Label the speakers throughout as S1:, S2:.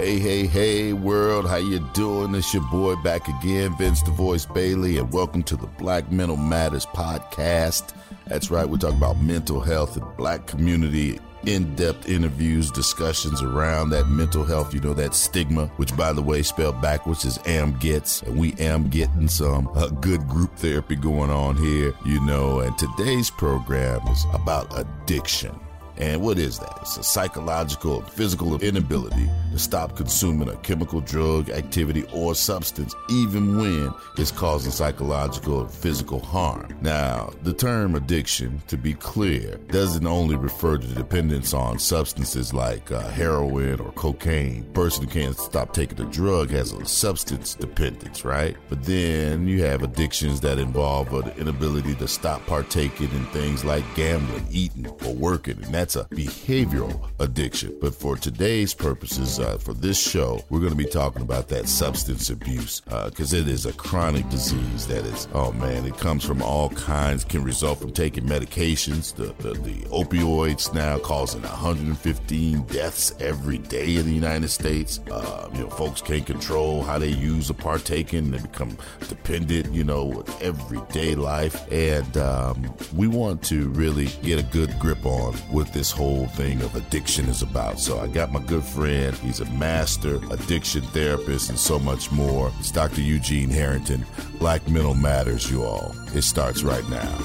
S1: Hey, hey, hey, world, how you doing? It's your boy back again, Vince the Voice Bailey, and welcome to the Black Mental Matters podcast. That's right, we're talking about mental health and black community in-depth interviews, discussions around that mental health, you know, that stigma, which by the way, spelled backwards is am gets, and we am getting some uh, good group therapy going on here, you know, and today's program is about addiction. And what is that? It's a psychological, and physical inability to stop consuming a chemical drug, activity, or substance, even when it's causing psychological or physical harm. Now, the term addiction, to be clear, doesn't only refer to dependence on substances like uh, heroin or cocaine. A person who can't stop taking a drug has a substance dependence, right? But then you have addictions that involve an inability to stop partaking in things like gambling, eating, or working, and that's that's a behavioral addiction. But for today's purposes, uh, for this show, we're going to be talking about that substance abuse because uh, it is a chronic disease that is, oh man, it comes from all kinds, can result from taking medications, the, the, the opioids now causing 115 deaths every day in the United States. Uh, you know, folks can't control how they use or partake in, they become dependent, you know, with everyday life. And um, we want to really get a good grip on with this this whole thing of addiction is about. So I got my good friend. He's a master addiction therapist and so much more. It's Dr. Eugene Harrington. Black Mental Matters, you all. It starts right now.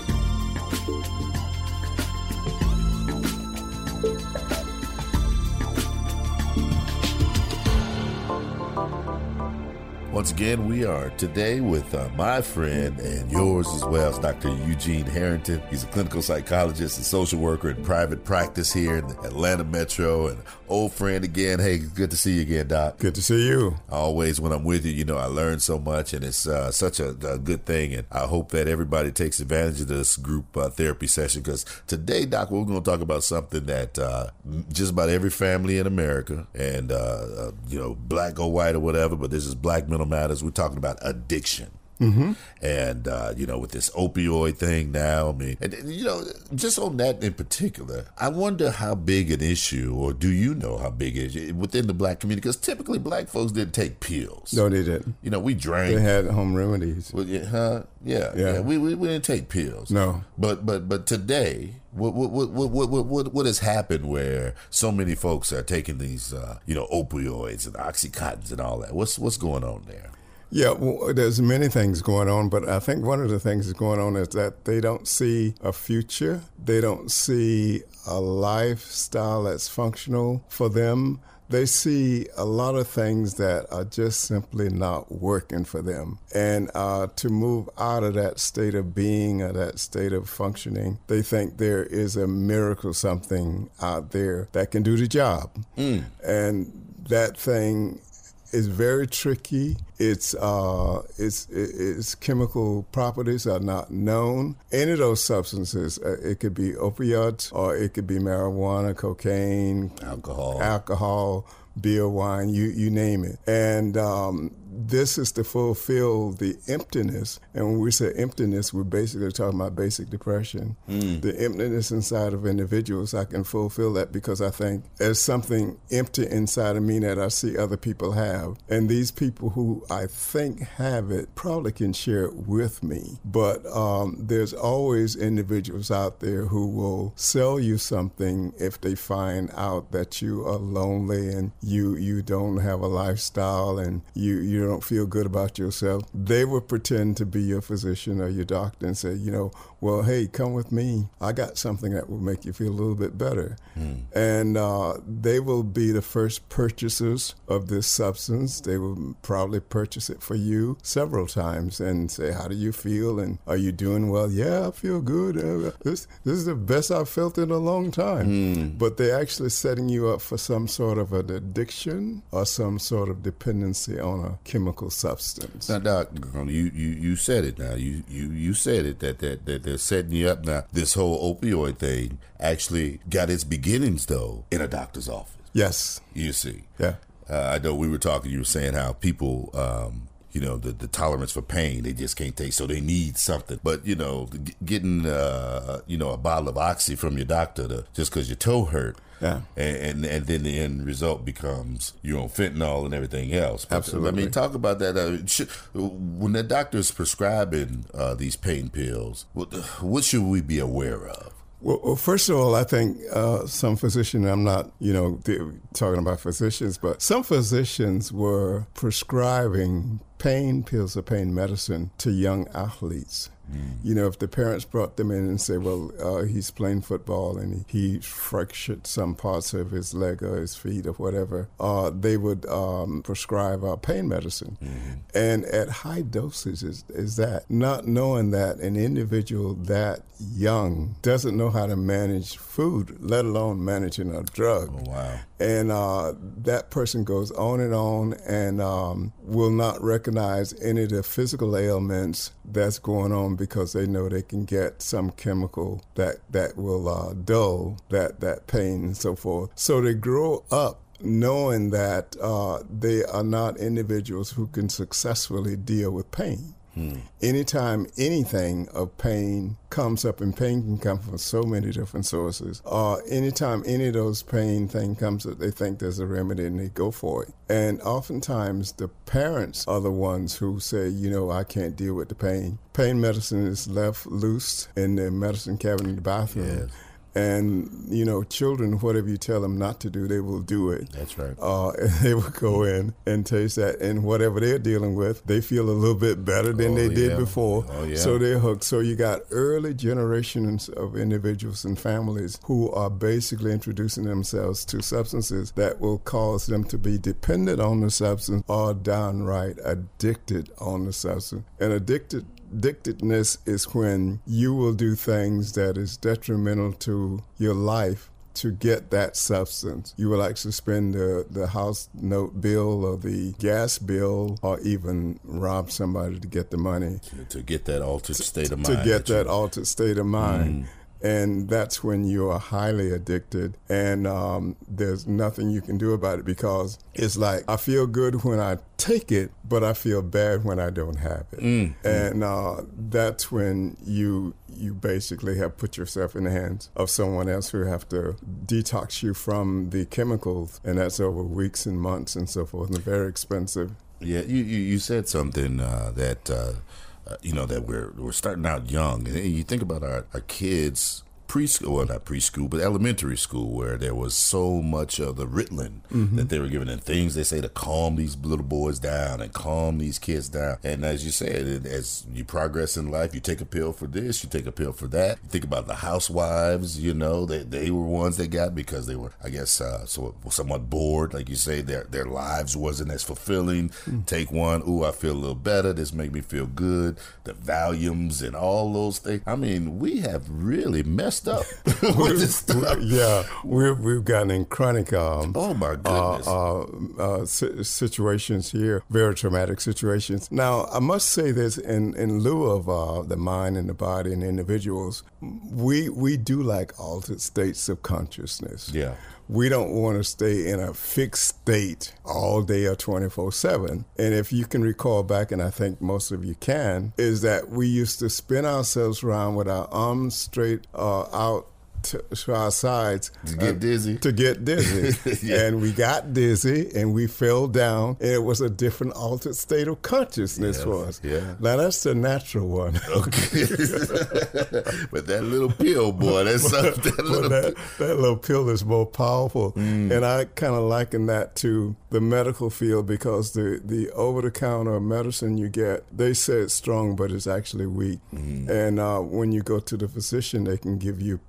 S1: Once again, we are today with uh, my friend and yours as well Dr. Eugene Harrington. He's a clinical psychologist and social worker in private practice here in the Atlanta Metro and old friend again. Hey, good to see you again, Doc.
S2: Good to see you.
S1: Always when I'm with you, you know, I learn so much and it's uh, such a, a, good thing. And I hope that everybody takes advantage of this group uh, therapy session because today, Doc, we're going to talk about something that uh, just about every family in America and, uh, uh, you know, black or white or whatever, but this is black mental matters. We're talking about addiction. Mm-hmm. And, uh, you know, with this opioid thing now, I mean, and, you know, just on that in particular, I wonder how big an issue, or do you know how big it is within the black community? Because typically black folks didn't take pills.
S2: No, they didn't.
S1: You know, we drank.
S2: They had home remedies.
S1: Well, yeah, huh? Yeah, yeah. yeah. We, we, we didn't take pills.
S2: No.
S1: But, but, but today, what what, what what what what has happened where so many folks are taking these uh, you know opioids and oxycontins and all that? What's what's going on there?
S2: Yeah, well, there's many things going on, but I think one of the things that's going on is that they don't see a future. They don't see a lifestyle that's functional for them. They see a lot of things that are just simply not working for them. And uh, to move out of that state of being or that state of functioning, they think there is a miracle something out there that can do the job. Mm. And that thing is very tricky. Its uh, its its chemical properties are not known. Any of those substances, uh, it could be opioids or it could be marijuana, cocaine,
S1: alcohol,
S2: alcohol, beer, wine, you you name it. And um, this is to fulfill the emptiness. And when we say emptiness, we're basically talking about basic depression. Mm. The emptiness inside of individuals, I can fulfill that because I think there's something empty inside of me that I see other people have. And these people who I think have it probably can share it with me. But um, there's always individuals out there who will sell you something if they find out that you are lonely and you, you don't have a lifestyle and you, you don't feel good about yourself, they will pretend to be your physician or your doctor and say, you know, well, hey, come with me. I got something that will make you feel a little bit better. Mm. And uh, they will be the first purchasers of this substance. They will probably purchase it for you several times and say, how do you feel? And are you doing well? Yeah, I feel good. Uh, this, this is the best I've felt in a long time. Mm. But they're actually setting you up for some sort of an addiction or some sort of dependency on a chemical substance.
S1: Now, Doc, you, you, you said it now. You, you, you said it that, that, that, that they're setting you up now. This whole opioid thing actually got its beginnings, though, in a doctor's office.
S2: Yes.
S1: You see.
S2: Yeah.
S1: Uh, I know we were talking, you were saying how people, um, you know, the, the tolerance for pain, they just can't take, so they need something. But, you know, getting, uh, you know, a bottle of Oxy from your doctor to, just because your toe hurt.
S2: Yeah.
S1: And, and, and then the end result becomes you know fentanyl and everything else. But,
S2: Absolutely.
S1: I mean, talk about that. Uh, should, when the doctor's prescribing uh, these pain pills, what, what should we be aware of?
S2: Well, well, first of all, I think uh, some physicians, I'm not, you know, talking about physicians, but some physicians were prescribing pain pills or pain medicine to young athletes. Mm. You know, if the parents brought them in and say, well, uh, he's playing football and he, he, fractured some parts of his leg or his feet or whatever, uh, they would um, prescribe uh, pain medicine. Mm-hmm. And at high doses is, is that, not knowing that an individual that young doesn't know how to manage food, let alone managing a drug.
S1: Oh, wow.
S2: And uh, that person goes on and on and um, will not recognize any of the physical ailments that's going on because they know they can get some chemical that, that will uh, dull that, that pain and so forth. So they grow up knowing that uh, they are not individuals who can successfully deal with pain. Anytime anything of pain comes up, and pain can come from so many different sources, uh, anytime any of those pain thing comes up, they think there's a remedy and they go for it. And oftentimes the parents are the ones who say, you know, I can't deal with the pain. Pain medicine is left loose in the medicine cabinet in the bathroom.
S1: Yes.
S2: And you know, children, whatever you tell them not to do, they will do it.
S1: That's right.
S2: Uh, and they will go in and taste that, and whatever they're dealing with, they feel a little bit better than
S1: Oh,
S2: they did before.
S1: Oh, yeah.
S2: So they're hooked. So you got early generations of individuals and families who are basically introducing themselves to substances that will cause them to be dependent on the substance or downright addicted on the substance. And addicted addictedness is when you will do things that is detrimental to your life to get that substance. You will actually spend the, the house note bill or the gas bill or even rob somebody to get the money
S1: To get that altered state of mind.
S2: to get
S1: you-
S2: that altered state of mind. Mm. And that's when you are highly addicted, and um, there's nothing you can do about it because it's like I feel good when I take it, but I feel bad when I don't have it. And uh, that's when you you basically have put yourself in the hands of someone else who have to detox you from the chemicals, and that's over weeks and months and so forth, and very expensive.
S1: Yeah, you, you, you said something uh, that uh, you know that we're we're starting out young, and you think about our, our kids preschool, well not preschool, but elementary school, where there was so much of the Ritalin that they were given, and things they say to calm these little boys down and calm these kids down. And as you said, as you progress in life, you take a pill for this, you take a pill for that. You think about the housewives, you know, they they were ones they got because they were, I guess, uh, so somewhat bored, like you say, their their lives wasn't as fulfilling. Take one, ooh, I feel a little better. This make me feel good. The Valiums and all those things. I mean, we have really messed up with this stuff.
S2: yeah, we've we've gotten in chronic um,
S1: Oh my
S2: uh,
S1: goodness.
S2: uh, uh, si- situations here, very traumatic situations. Now, I must say this in, in lieu of uh, the mind and the body and individuals, we we do like altered states of consciousness.
S1: Yeah.
S2: We don't want to stay in a fixed state all day or 24 7. And if you can recall back, and I think most of you can, is that we used to spin ourselves around with our arms straight uh, out to, to our sides
S1: To get
S2: uh,
S1: dizzy.
S2: to get dizzy.
S1: Yeah.
S2: And we got dizzy and we fell down, and it was a different altered state of consciousness
S1: Yes,
S2: for us.
S1: yeah.
S2: Now, that's the natural one.
S1: Okay. but that little pill, boy, that's something. That
S2: But
S1: little
S2: that, that little pill is more powerful. And I kind of liken that to the medical field because the, the over the counter medicine you get, they say it's strong, but it's actually weak. And uh, when you go to the physician, they can give you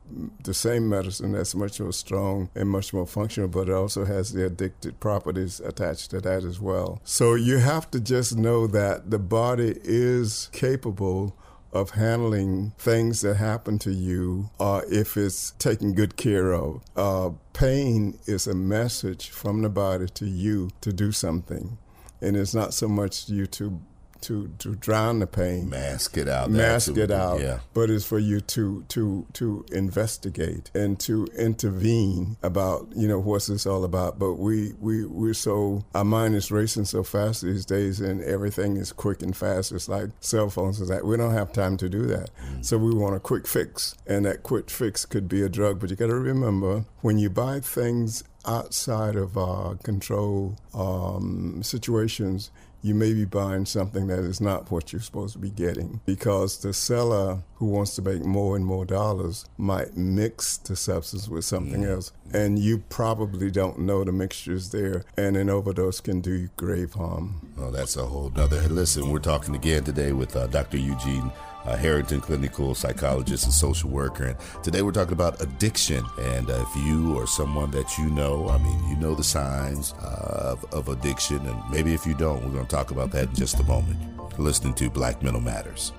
S2: the same medicine that's much more strong and much more functional, but it also has the addicted properties attached to that as well. So you have to just know that the body is capable of handling things that happen to you uh, if it's taken good care of. Uh, pain is a message from the body to you to do something. and it's not so much you to to to drown the pain,
S1: mask it out,
S2: mask it out.
S1: Yeah.
S2: But it's for you to to to investigate and to intervene about you know what's this all about. But we we we're so our mind is racing so fast these days, and everything is quick and fast. It's like cell phones and that. We don't have time to do that. Mm. So we want a quick fix, and that quick fix could be a drug. But you got to remember when you buy things outside of our control um, situations you may be buying something that is not what you're supposed to be getting because the seller who wants to make more and more dollars might mix the substance with something mm. else and you probably don't know the mixtures there and an overdose can do you grave harm
S1: well that's a whole nother listen we're talking again today with uh, dr eugene uh, Harrington clinical psychologist and social worker. And today we're talking about addiction. And uh, if you or someone that you know, I mean, you know the signs uh, of, of addiction, and maybe if you don't, we're going to talk about that in just a moment. listening to Black Mental Matters.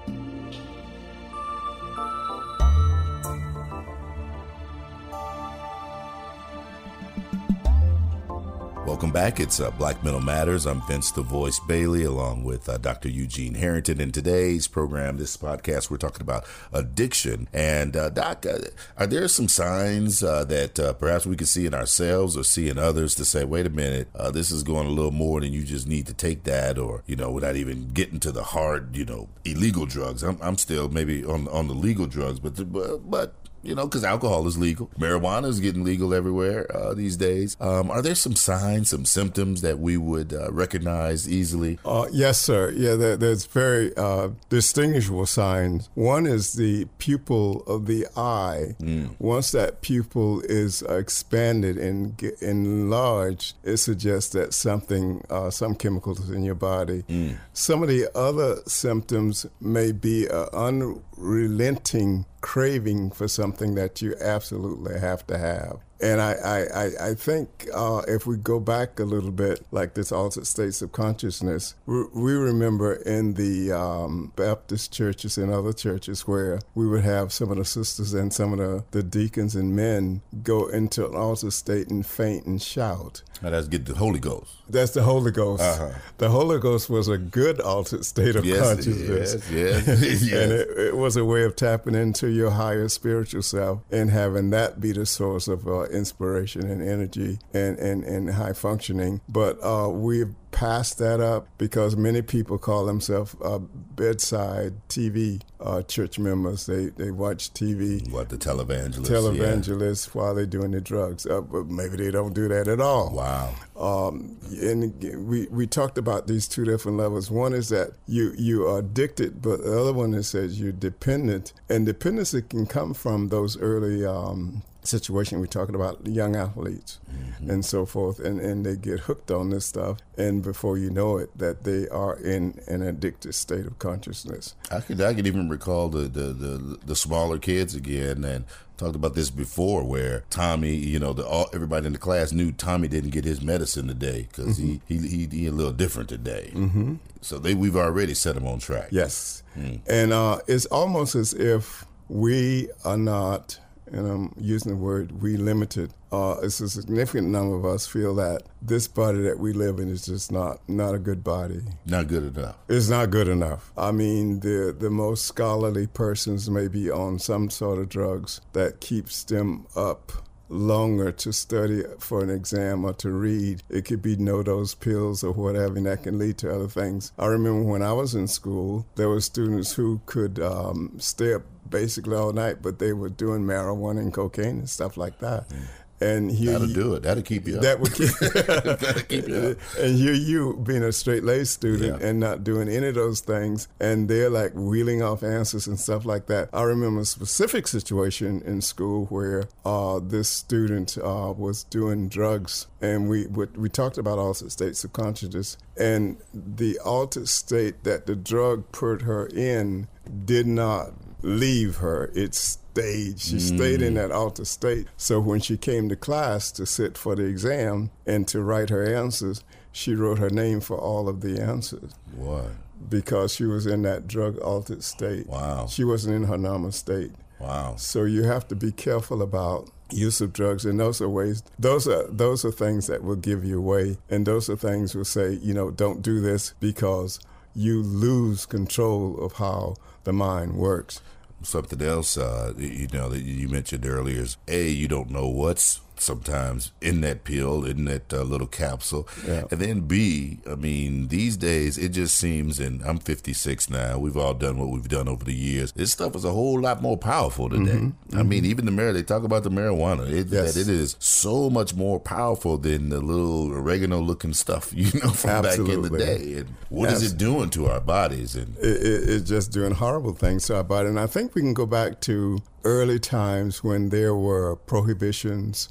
S1: Welcome back. It's uh, Black Mental Matters. I'm Vince the Voice Bailey, along with uh, Dr. Eugene Harrington. In today's program, this podcast, we're talking about addiction. And uh, Doc, uh, are there some signs uh, that uh, perhaps we can see in ourselves or see in others to say, "Wait a minute, this is going a little more than you just need to take that," or you know, without even getting to the hard, you know, illegal drugs. I'm, I'm still maybe on on the legal drugs, but but, but you know, because alcohol is legal. Marijuana is getting legal everywhere uh, these days. Um, are there some signs, some symptoms that we would uh, recognize easily?
S2: Uh, yes, sir. Yeah, there, there's very uh, distinguishable signs. One is the pupil of the eye. Mm. Once that pupil is expanded and enlarged, it suggests that something, uh, some chemicals in your body. Mm. Some of the other symptoms may be an unrelenting craving for something that you absolutely have to have. And I, I, I think uh, if we go back a little bit, like this altered states of consciousness, we remember in the um, Baptist churches and other churches where we would have some of the sisters and some of the, the deacons and men go into an altered state and faint and shout.
S1: Now that's get the Holy Ghost.
S2: That's the Holy Ghost. Uh-huh. The Holy Ghost was a good altered state of
S1: yes,
S2: consciousness.
S1: Yes, yes, yes.
S2: and it, it, was a way of tapping into your higher spiritual self and having that be the source of uh, inspiration and energy and, and, and high functioning. But uh, we've pass that up because many people call themselves uh, bedside TV uh, church members. They they watch TV.
S1: What the televangelists?
S2: Televangelists yeah. while they're doing the drugs. Uh, but maybe they don't do that at all.
S1: Wow.
S2: Um, and we we talked about these two different levels. One is that you you are addicted, but the other one is that you're dependent. And dependency can come from those early um, situation we're talking about young athletes mm-hmm. and so forth and, and they get hooked on this stuff and before you know it that they are in an addicted state of consciousness
S1: i could i could even recall the the, the, the smaller kids again and talked about this before where tommy you know the all, everybody in the class knew tommy didn't get his medicine today because mm-hmm. he, he, he, he a little different today mm-hmm. so they we've already set him on track
S2: yes mm. and uh, it's almost as if we are not and I'm using the word we limited. Uh, it's a significant number of us feel that this body that we live in is just not not a good body.
S1: Not good enough.
S2: It's not good enough. I mean, the the most scholarly persons may be on some sort of drugs that keeps them up longer to study for an exam or to read. It could be no-dose pills or whatever, and that can lead to other things. I remember when I was in school, there were students who could um, stay up basically all night, but they were doing marijuana and cocaine and stuff like that. Mm. And here
S1: that'll
S2: you,
S1: do it. That'll keep you up.
S2: That would keep, that'll keep you up. And here you being a straight laced student yeah. and not doing any of those things, and they're like wheeling off answers and stuff like that. I remember a specific situation in school where uh, this student uh, was doing drugs, and we we talked about altered states of consciousness, and the altered state that the drug put her in did not leave her. It stayed. She mm. stayed in that altered state. So when she came to class to sit for the exam and to write her answers, she wrote her name for all of the answers.
S1: What?
S2: Because she was in that drug altered state.
S1: Wow.
S2: She wasn't in her normal state.
S1: Wow.
S2: So you have to be careful about use of drugs and those are ways those are those are things that will give you away and those are things will say you know don't do this because you lose control of how the mind works.
S1: Something else uh, you know that you mentioned earlier is a you don't know what's sometimes in that pill, in that uh, little capsule. Yeah. And then B, I mean, these days it just seems, and I'm 56 now, we've all done what we've done over the years. This stuff is a whole lot more powerful today. Mm-hmm. I mean, even the marijuana, they talk about the marijuana, it, yes. that it is so much more powerful than the little oregano looking stuff, you know, from Absolutely. back in the day. And what yes. is it doing to our bodies? And
S2: it, it, It's just doing horrible things to our body. And I think we can go back to early times when there were prohibitions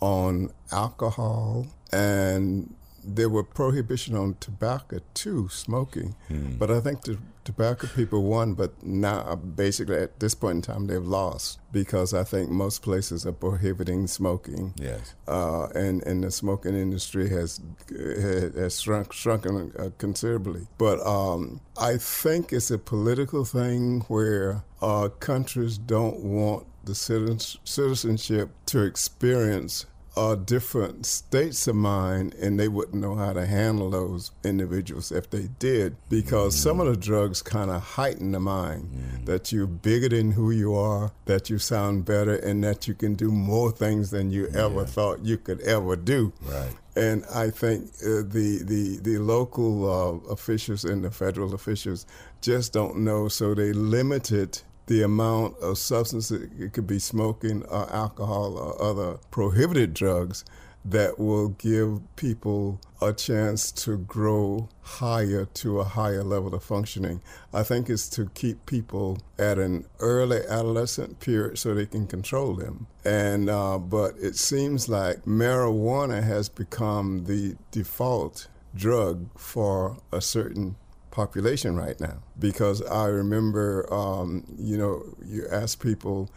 S2: on alcohol and there were prohibition on tobacco too, smoking. Mm. But I think the tobacco people won, but now basically at this point in time they've lost because I think most places are prohibiting smoking.
S1: Yes.
S2: Uh, and and the smoking industry has has shrunk shrunken uh, considerably. But um, I think it's a political thing where uh, countries don't want the citizenship to experience are different states of mind, and they wouldn't know how to handle those individuals if they did, because mm. some of the drugs kind of heighten the mind mm. that you're bigger than who you are, that you sound better, and that you can do more things than you yeah. ever thought you could ever do.
S1: Right.
S2: And I think uh, the the the local uh, officials and the federal officials just don't know, so they limited the amount of substance it could be smoking or alcohol or other prohibited drugs that will give people a chance to grow higher to a higher level of functioning. I think it's to keep people at an early adolescent period so they can control them. And uh, but it seems like marijuana has become the default drug for a certain population right now because I remember, um, you know, you ask people,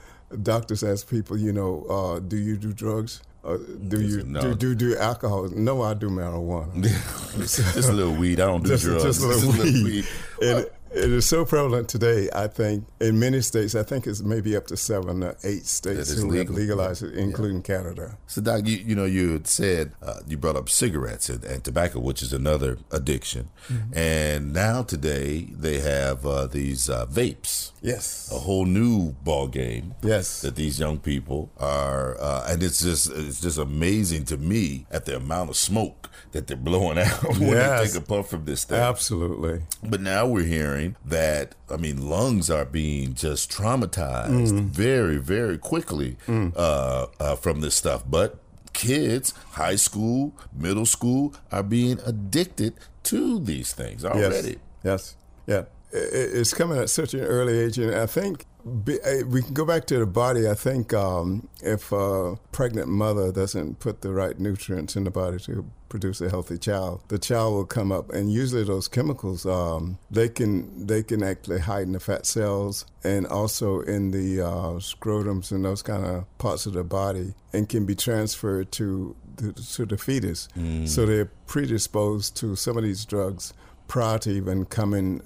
S2: doctors ask people, you know, uh, do you do drugs? Uh, do you no. do, do do alcohol? No, I do marijuana.
S1: just a little weed. I don't do
S2: just,
S1: drugs.
S2: Just a little, just weed. weed. And, it is so prevalent today. I think in many states, I think it's maybe up to seven or eight states who legal. have legalized it, including yeah. Canada.
S1: So, Doc, you, you know, you had said uh, you brought up cigarettes and, and, tobacco, which is another addiction, mm-hmm. and now today they have uh, these uh, vapes.
S2: Yes,
S1: a whole new ball game.
S2: Yes,
S1: that these young people are, uh, and it's just it's just amazing to me at the amount of smoke that they're blowing out when yes. they take a puff from this thing.
S2: Absolutely.
S1: But now we're hearing that I mean lungs are being just traumatized mm. very very quickly mm. uh, uh, from this stuff. But kids, high school, middle school, are being addicted to these things already.
S2: Yes. yes. Yeah. It's coming at such an early age, and I think we can go back to the body. I think um, if a pregnant mother doesn't put the right nutrients in the body to produce a healthy child, the child will come up, and usually those chemicals um, they can they can actually hide in the fat cells and also in the uh, scrotums and those kind of parts of the body, and can be transferred to the, to the fetus. Mm. So they're predisposed to some of these drugs prior to even coming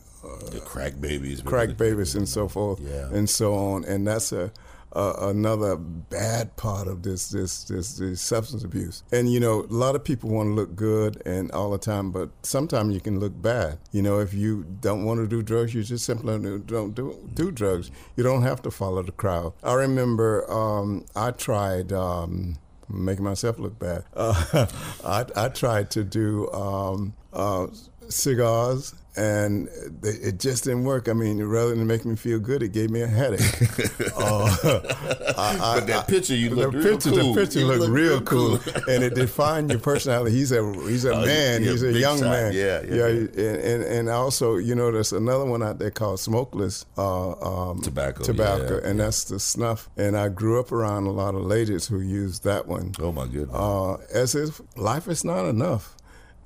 S1: the crack babies,
S2: crack babies, and so forth,
S1: yeah.
S2: and so on. And that's a, a, another bad part of this, this this this substance abuse. And you know, a lot of people want to look good and all the time, but sometimes you can look bad. You know, if you don't want to do drugs, you just simply don't do do drugs. You don't have to follow the crowd. I remember um, I tried. Um, making myself look bad. Uh, I, I, tried to do um, uh, cigars and it just didn't work. I mean, rather than make me feel good, it gave me a headache.
S1: uh, I, but that picture, you look real
S2: picture,
S1: cool.
S2: The picture
S1: you
S2: looked look real cool, and it defined your personality. He's a he's a uh, man. He's a young man.
S1: Yeah, yeah. yeah,
S2: And, and, and also, you know, there's another one out there called smokeless uh, um,
S1: tobacco.
S2: Tobacco,
S1: yeah,
S2: and
S1: yeah.
S2: that's the snuff. And I grew up around a lot of ladies who used that one.
S1: Oh my goodness!
S2: Uh, as if life is not enough,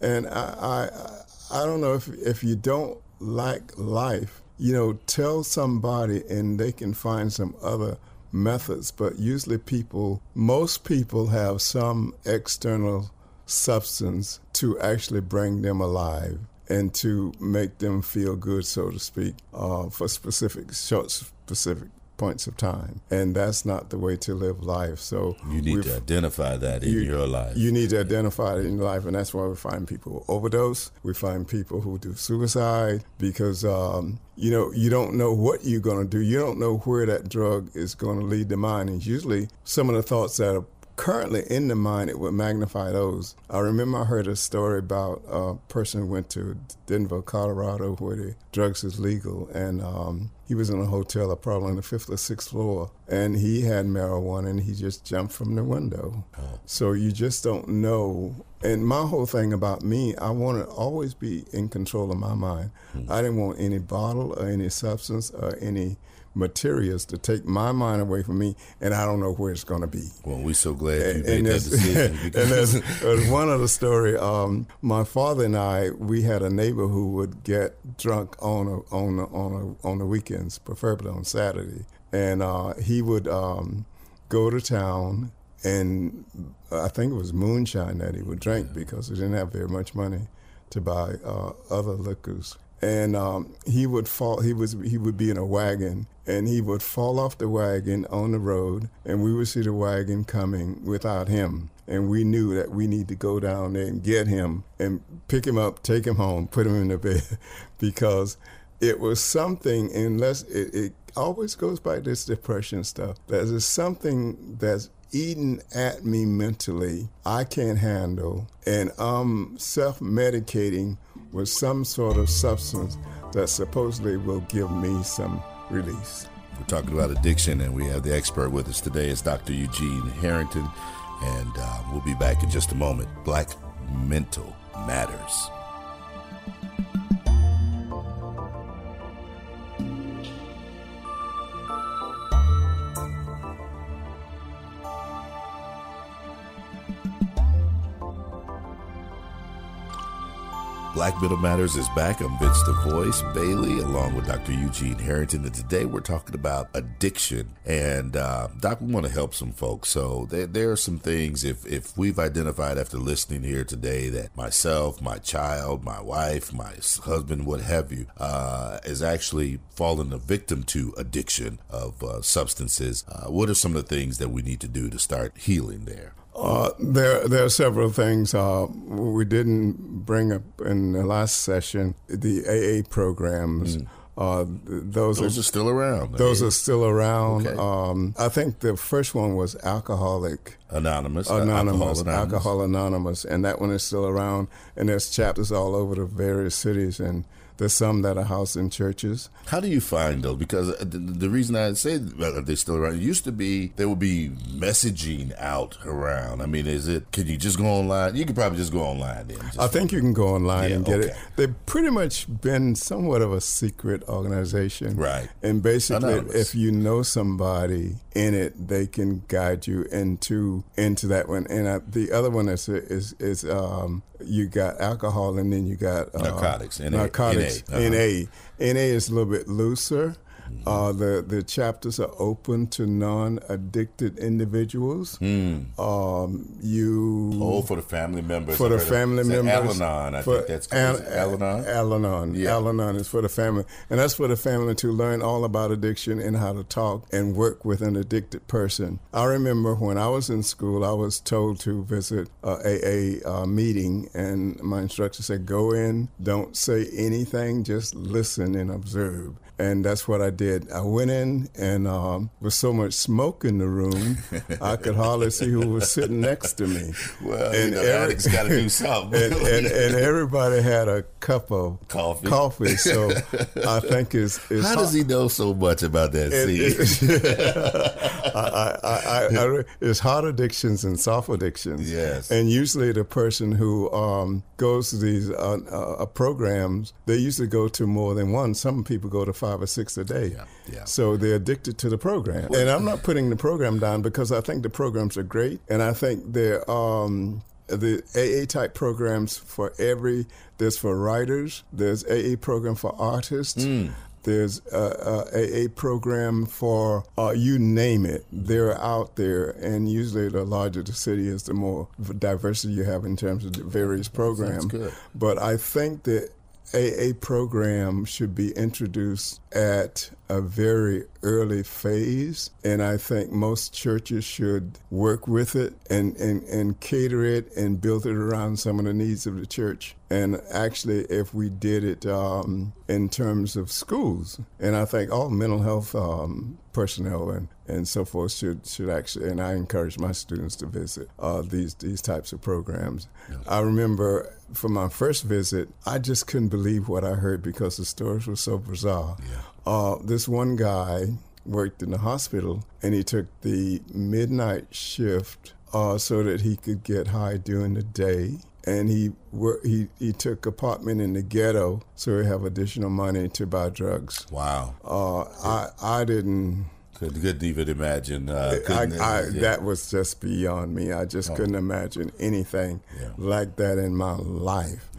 S2: and I, I I don't know if if you don't like life, you know, tell somebody and they can find some other methods. But usually, people, most people have some external substance to actually bring them alive and to make them feel good, so to speak, uh, for specific, short, specific points of time, and that's not the way to live life. So
S1: you need to identify that in
S2: you,
S1: your life.
S2: You need to identify it in your life, and that's why we find people who overdose. We find people who do suicide because um, you know you don't know what you're going to do. You don't know where that drug is going to lead the mind. And usually, some of the thoughts that are currently in the mind, it would magnify those. I remember I heard a story about a person who went to Denver, Colorado, where the drugs is legal, and um, he was in a hotel, probably on the fifth or sixth floor, and he had marijuana, and he just jumped from the window. Oh. So you just don't know. And my whole thing about me, I want to always be in control of my mind. Hmm. I didn't want any bottle or any substance or any materials to take my mind away from me, and I don't know where it's going to be.
S1: Well, we're so glad you and, made and that decision.
S2: and there's, one other story. Um, my father and I, we had a neighbor who would get drunk on a, on a, on a, on the weekends, preferably on Saturday, and uh, he would um, go to town. And I think it was moonshine that he would drink because he didn't have very much money to buy uh, other liquors and um, he would fall. He was he would be in a wagon, and he would fall off the wagon on the road, and we would see the wagon coming without him, and we knew that we need to go down there and get him and pick him up, take him home, put him in the bed, because it was something. Unless it, it always goes by this depression stuff. There's something that's eating at me mentally. I can't handle, and I'm self-medicating with some sort of substance that supposedly will give me some release.
S1: We're talking about addiction, and we have the expert with us today. It's Dr. Eugene Harrington, and uh, we'll be back in just a moment. Black Mental Matters. Black Mental Matters is back. I'm Vince the Voice Bailey, along with Dr. Eugene Harrington, and today we're talking about addiction. And uh, Doc, we want to help some folks. So there, there are some things if if we've identified after listening here today that myself, my child, my wife, my husband, what have you, uh, is actually fallen a victim to addiction of uh, substances. Uh, what are some of the things that we need to do to start healing there?
S2: Uh, there, there are several things uh, we didn't bring up in the last session. The AA programs. Mm. Uh,
S1: those, those are, are, still around.
S2: Those are still around. Okay. Um, I think the first one was Alcoholic
S1: Anonymous.
S2: Anonymous. Alcohol Anonymous. Alcohol Anonymous, and that one is still around. And there's chapters all over the various cities and there's some that are housed in churches.
S1: How do you find those? Because uh, the, the reason I say they're still around, it used to be there would be messaging out around. I mean, is it? Can you just go online? You could probably just go online then.
S2: I think you can go online yeah, and get okay. it. They've pretty much been somewhat of a secret organization,
S1: right?
S2: And basically, Anonymous. if you know somebody in it, they can guide you into into that one. And I, the other one is is is um, you got alcohol, and then you got
S1: uh, narcotics.
S2: NA, narcotics. NA. Uh-huh. NA. NA is a little bit looser. Uh, the the chapters are open to non-addicted individuals. Mm. Um, you
S1: oh for the family members
S2: for the family members.
S1: Al-Anon, I for, think that's Al- Al-Anon.
S2: Al-Anon, yeah. Al-Anon is for the family, and that's for the family to learn all about addiction and how to talk and work with an addicted person. I remember when I was in school, I was told to visit a AA uh, meeting, and my instructor said, "Go in, don't say anything, just listen and observe." And that's what I did. I went in, and um, with so much smoke in the room, I could hardly see who was sitting next to me.
S1: Well, and you know, every, got to do something.
S2: and, and, and, everybody had a cup of
S1: coffee.
S2: Coffee. So I think it's, it's
S1: how does he know so much about that?
S2: I, I, I, it's hard addictions and soft addictions.
S1: Yes.
S2: And usually the person who um, goes to these uh, uh, programs, they usually go to more than one. Some people go to five or six a day.
S1: Yeah, yeah.
S2: So they're addicted to the program. And I'm not putting the program down because I think the programs are great. And I think they're. Um, the AA type programs for every there's for writers there's AA program for artists mm. there's a, a, AA program for uh, you name it they're out there and usually the larger the city is the more diversity you have in terms of the various programs
S1: good.
S2: but I think that AA program should be introduced at a very early phase, and I think most churches should work with it and, and, and cater it and build it around some of the needs of the church. And actually, if we did it um, in terms of schools, and I think all mental health um, personnel and, and so forth should should actually, and I encourage my students to visit uh, these these types of programs. Yes. I remember for my first visit, I just couldn't believe what I heard because the stories were so bizarre. Yeah. Uh, this one guy worked in the hospital and he took the midnight shift uh, so that he could get high during the day. And he he he took apartment in the ghetto so he have additional money to buy drugs.
S1: Wow.
S2: Uh, I I didn't.
S1: Couldn't, even imagine. Uh,
S2: I, I, yeah. That was just beyond me. I just oh. couldn't imagine anything yeah. like that in my life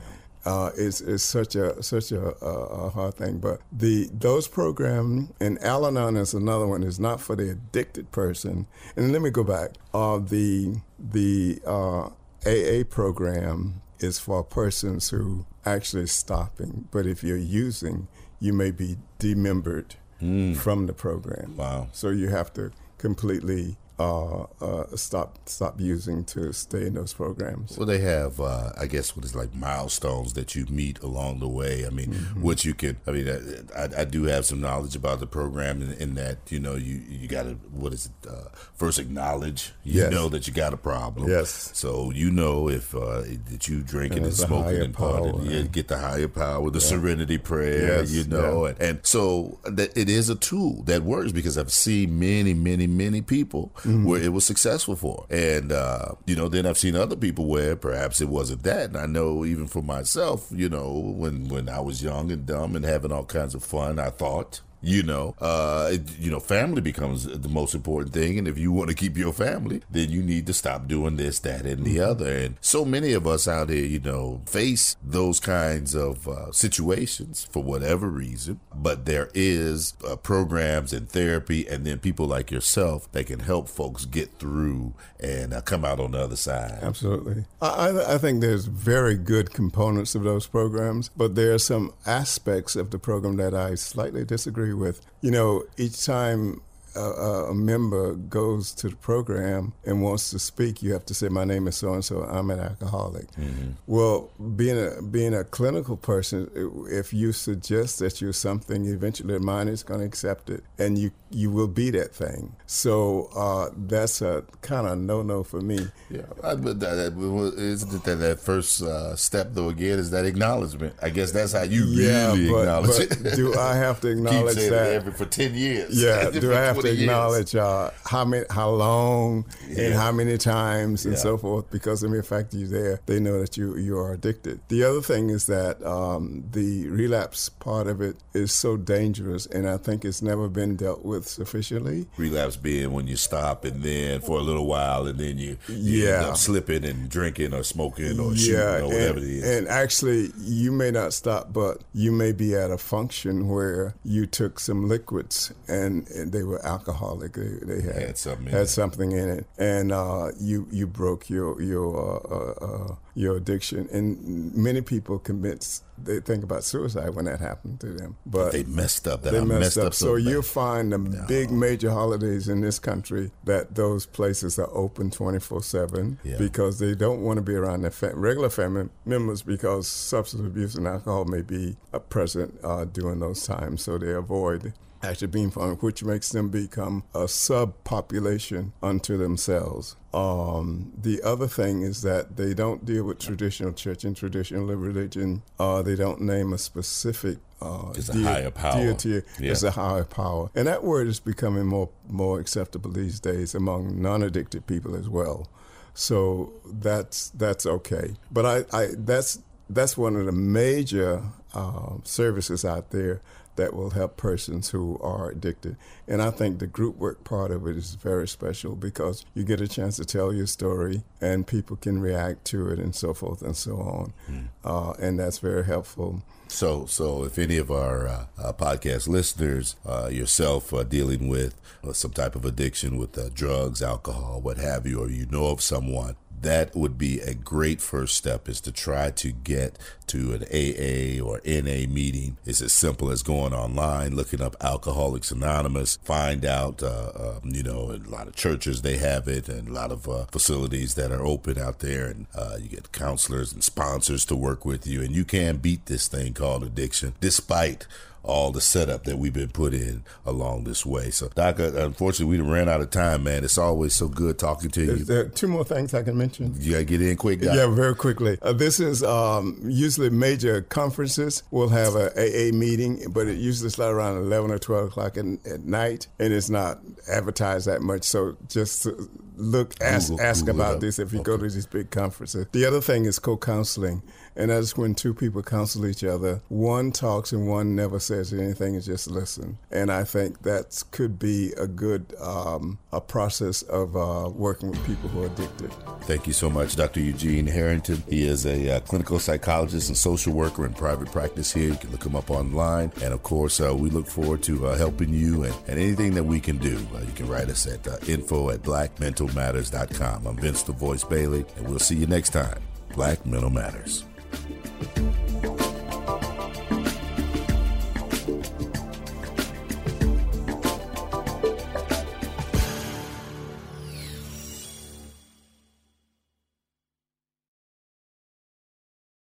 S2: uh, is is such a such a, a, hard thing. But the those programs and Al-Anon is another one. is not for the addicted person. And let me go back. Uh, the the uh, AA program is for persons who actually stopping. But if you're using, you may be demembered mm. from the program.
S1: Wow.
S2: So you have to completely uh, uh, stop stop using to stay in those programs.
S1: Well, they have, uh, I guess, what is like milestones that you meet along the way. I mean, mm-hmm. what you can. I mean, I, I, do have some knowledge about the program in, in that you know you you got to what is it uh, first acknowledge you yes. know that you got a problem.
S2: Yes.
S1: So you know if uh, that you drinking and, and smoking and partying, you get the higher power, the yeah. Serenity Prayer. Yes. You know, yeah. and, and so that it is a tool that works because I've seen many, many, many people mm-hmm. where it was successful for. And, uh, you know, then I've seen other people where perhaps it wasn't that. And I know even for myself, you know, when, when I was young and dumb and having all kinds of fun, I thought, you know uh, you know family becomes the most important thing. And if you want to keep your family then you need to stop doing this that and the mm-hmm. other. And so many of us out here you know face those kinds of uh, situations for whatever reason. But there is uh, programs and therapy and then people like yourself that can help folks get through and uh, come out on the other side.
S2: Absolutely. I, I think there's very good components of those programs but there are some aspects of the program that I slightly disagree with. You know, each time a, a, member goes to the program and wants to speak, you have to say, "My name is so and so. I'm an alcoholic." Mm-hmm. Well, being a being a clinical person, if you suggest that you're something, eventually the mind is going to accept it, and you you will be that thing. So uh, that's a kind of no no for me.
S1: Yeah, but that, isn't that that first uh, step though? Again, is that acknowledgement? I guess that's how you yeah, really but, acknowledge
S2: but it. Do I have to acknowledge that
S1: every for ten years?
S2: Yeah. do I have to acknowledge uh, how many, how long, yeah. and how many times, and yeah. so forth? Because of the mere fact that you're there, they know that you you are addicted. The other thing is that um, the relapse part of it is so dangerous, and I think it's never been dealt with sufficiently.
S1: Relapse being when you stop and then for a little while, and then you, you yeah slipping and drinking or smoking or yeah, shooting or whatever
S2: and,
S1: it is.
S2: And actually, you may not stop, but you may be at a function where you took some liquids and, and they were alcoholic. They, they had,
S1: had something
S2: had in something in it, and uh, you you broke your your uh, uh, uh your addiction. And many people commit they think about suicide when that happened to them. But
S1: they messed up. That
S2: they messed,
S1: messed
S2: up. so, you'll find the no. big major holidays in this country that those places are open 24 7 because they don't want to be around their fa- regular family members because substance abuse and alcohol may be present uh, during those times. So they avoid actually being found, which makes them become a subpopulation unto themselves. Um, the other thing is that they don't deal with traditional church and traditional religion. Uh, they don't name a specific uh,
S1: it's a higher power.
S2: Deity yeah. is a higher power, and that word is becoming more more acceptable these days among non-addicted people as well. So that's that's okay. But I, I that's that's one of the major uh, services out there that will help persons who are addicted. And I think the group work part of it is very special because you get a chance to tell your story and people can react to it and so forth and so on. Mm. Uh, and that's very helpful.
S1: So, so if any of our uh, uh, podcast listeners, uh, yourself uh, dealing with uh, some type of addiction with uh, drugs, alcohol, what have you, or you know of someone that would be a great first step is to try to get to an AA or NA meeting. It's as simple as going online, looking up Alcoholics Anonymous, find out, uh, uh, you know, a lot of churches they have it and a lot of uh, facilities that are open out there. And uh, you get counselors and sponsors to work with you. And you can beat this thing called addiction despite all the setup that we've been put in along this way. So, Doc, uh, unfortunately, we ran out of time, man. It's always so good talking to you.
S2: There two more things I can mention?
S1: You got to get in quick, guy.
S2: Yeah, very quickly. Uh, this is um, usually major conferences We'll have a AA meeting, but it usually starts around 11 or 12 o'clock in, at night, and it's not advertised that much. So just look, ask, Google, ask Google about this if you okay. go to these big conferences. The other thing is co-counseling. And that's when two people counsel each other. One talks and one never says anything and just listen. And I think that could be a good um, a process of uh, working with people who are addicted.
S1: Thank you so much, Dr. Eugene Harrington. He is a uh, clinical psychologist and social worker in private practice here. You can look him up online. And of course, uh, we look forward to uh, helping you and, and, anything that we can do. Uh, you can write us at uh, info at blackmentalmatters.com. I'm Vince the Voice Bailey, and we'll see you next time. Black Mental Matters thank you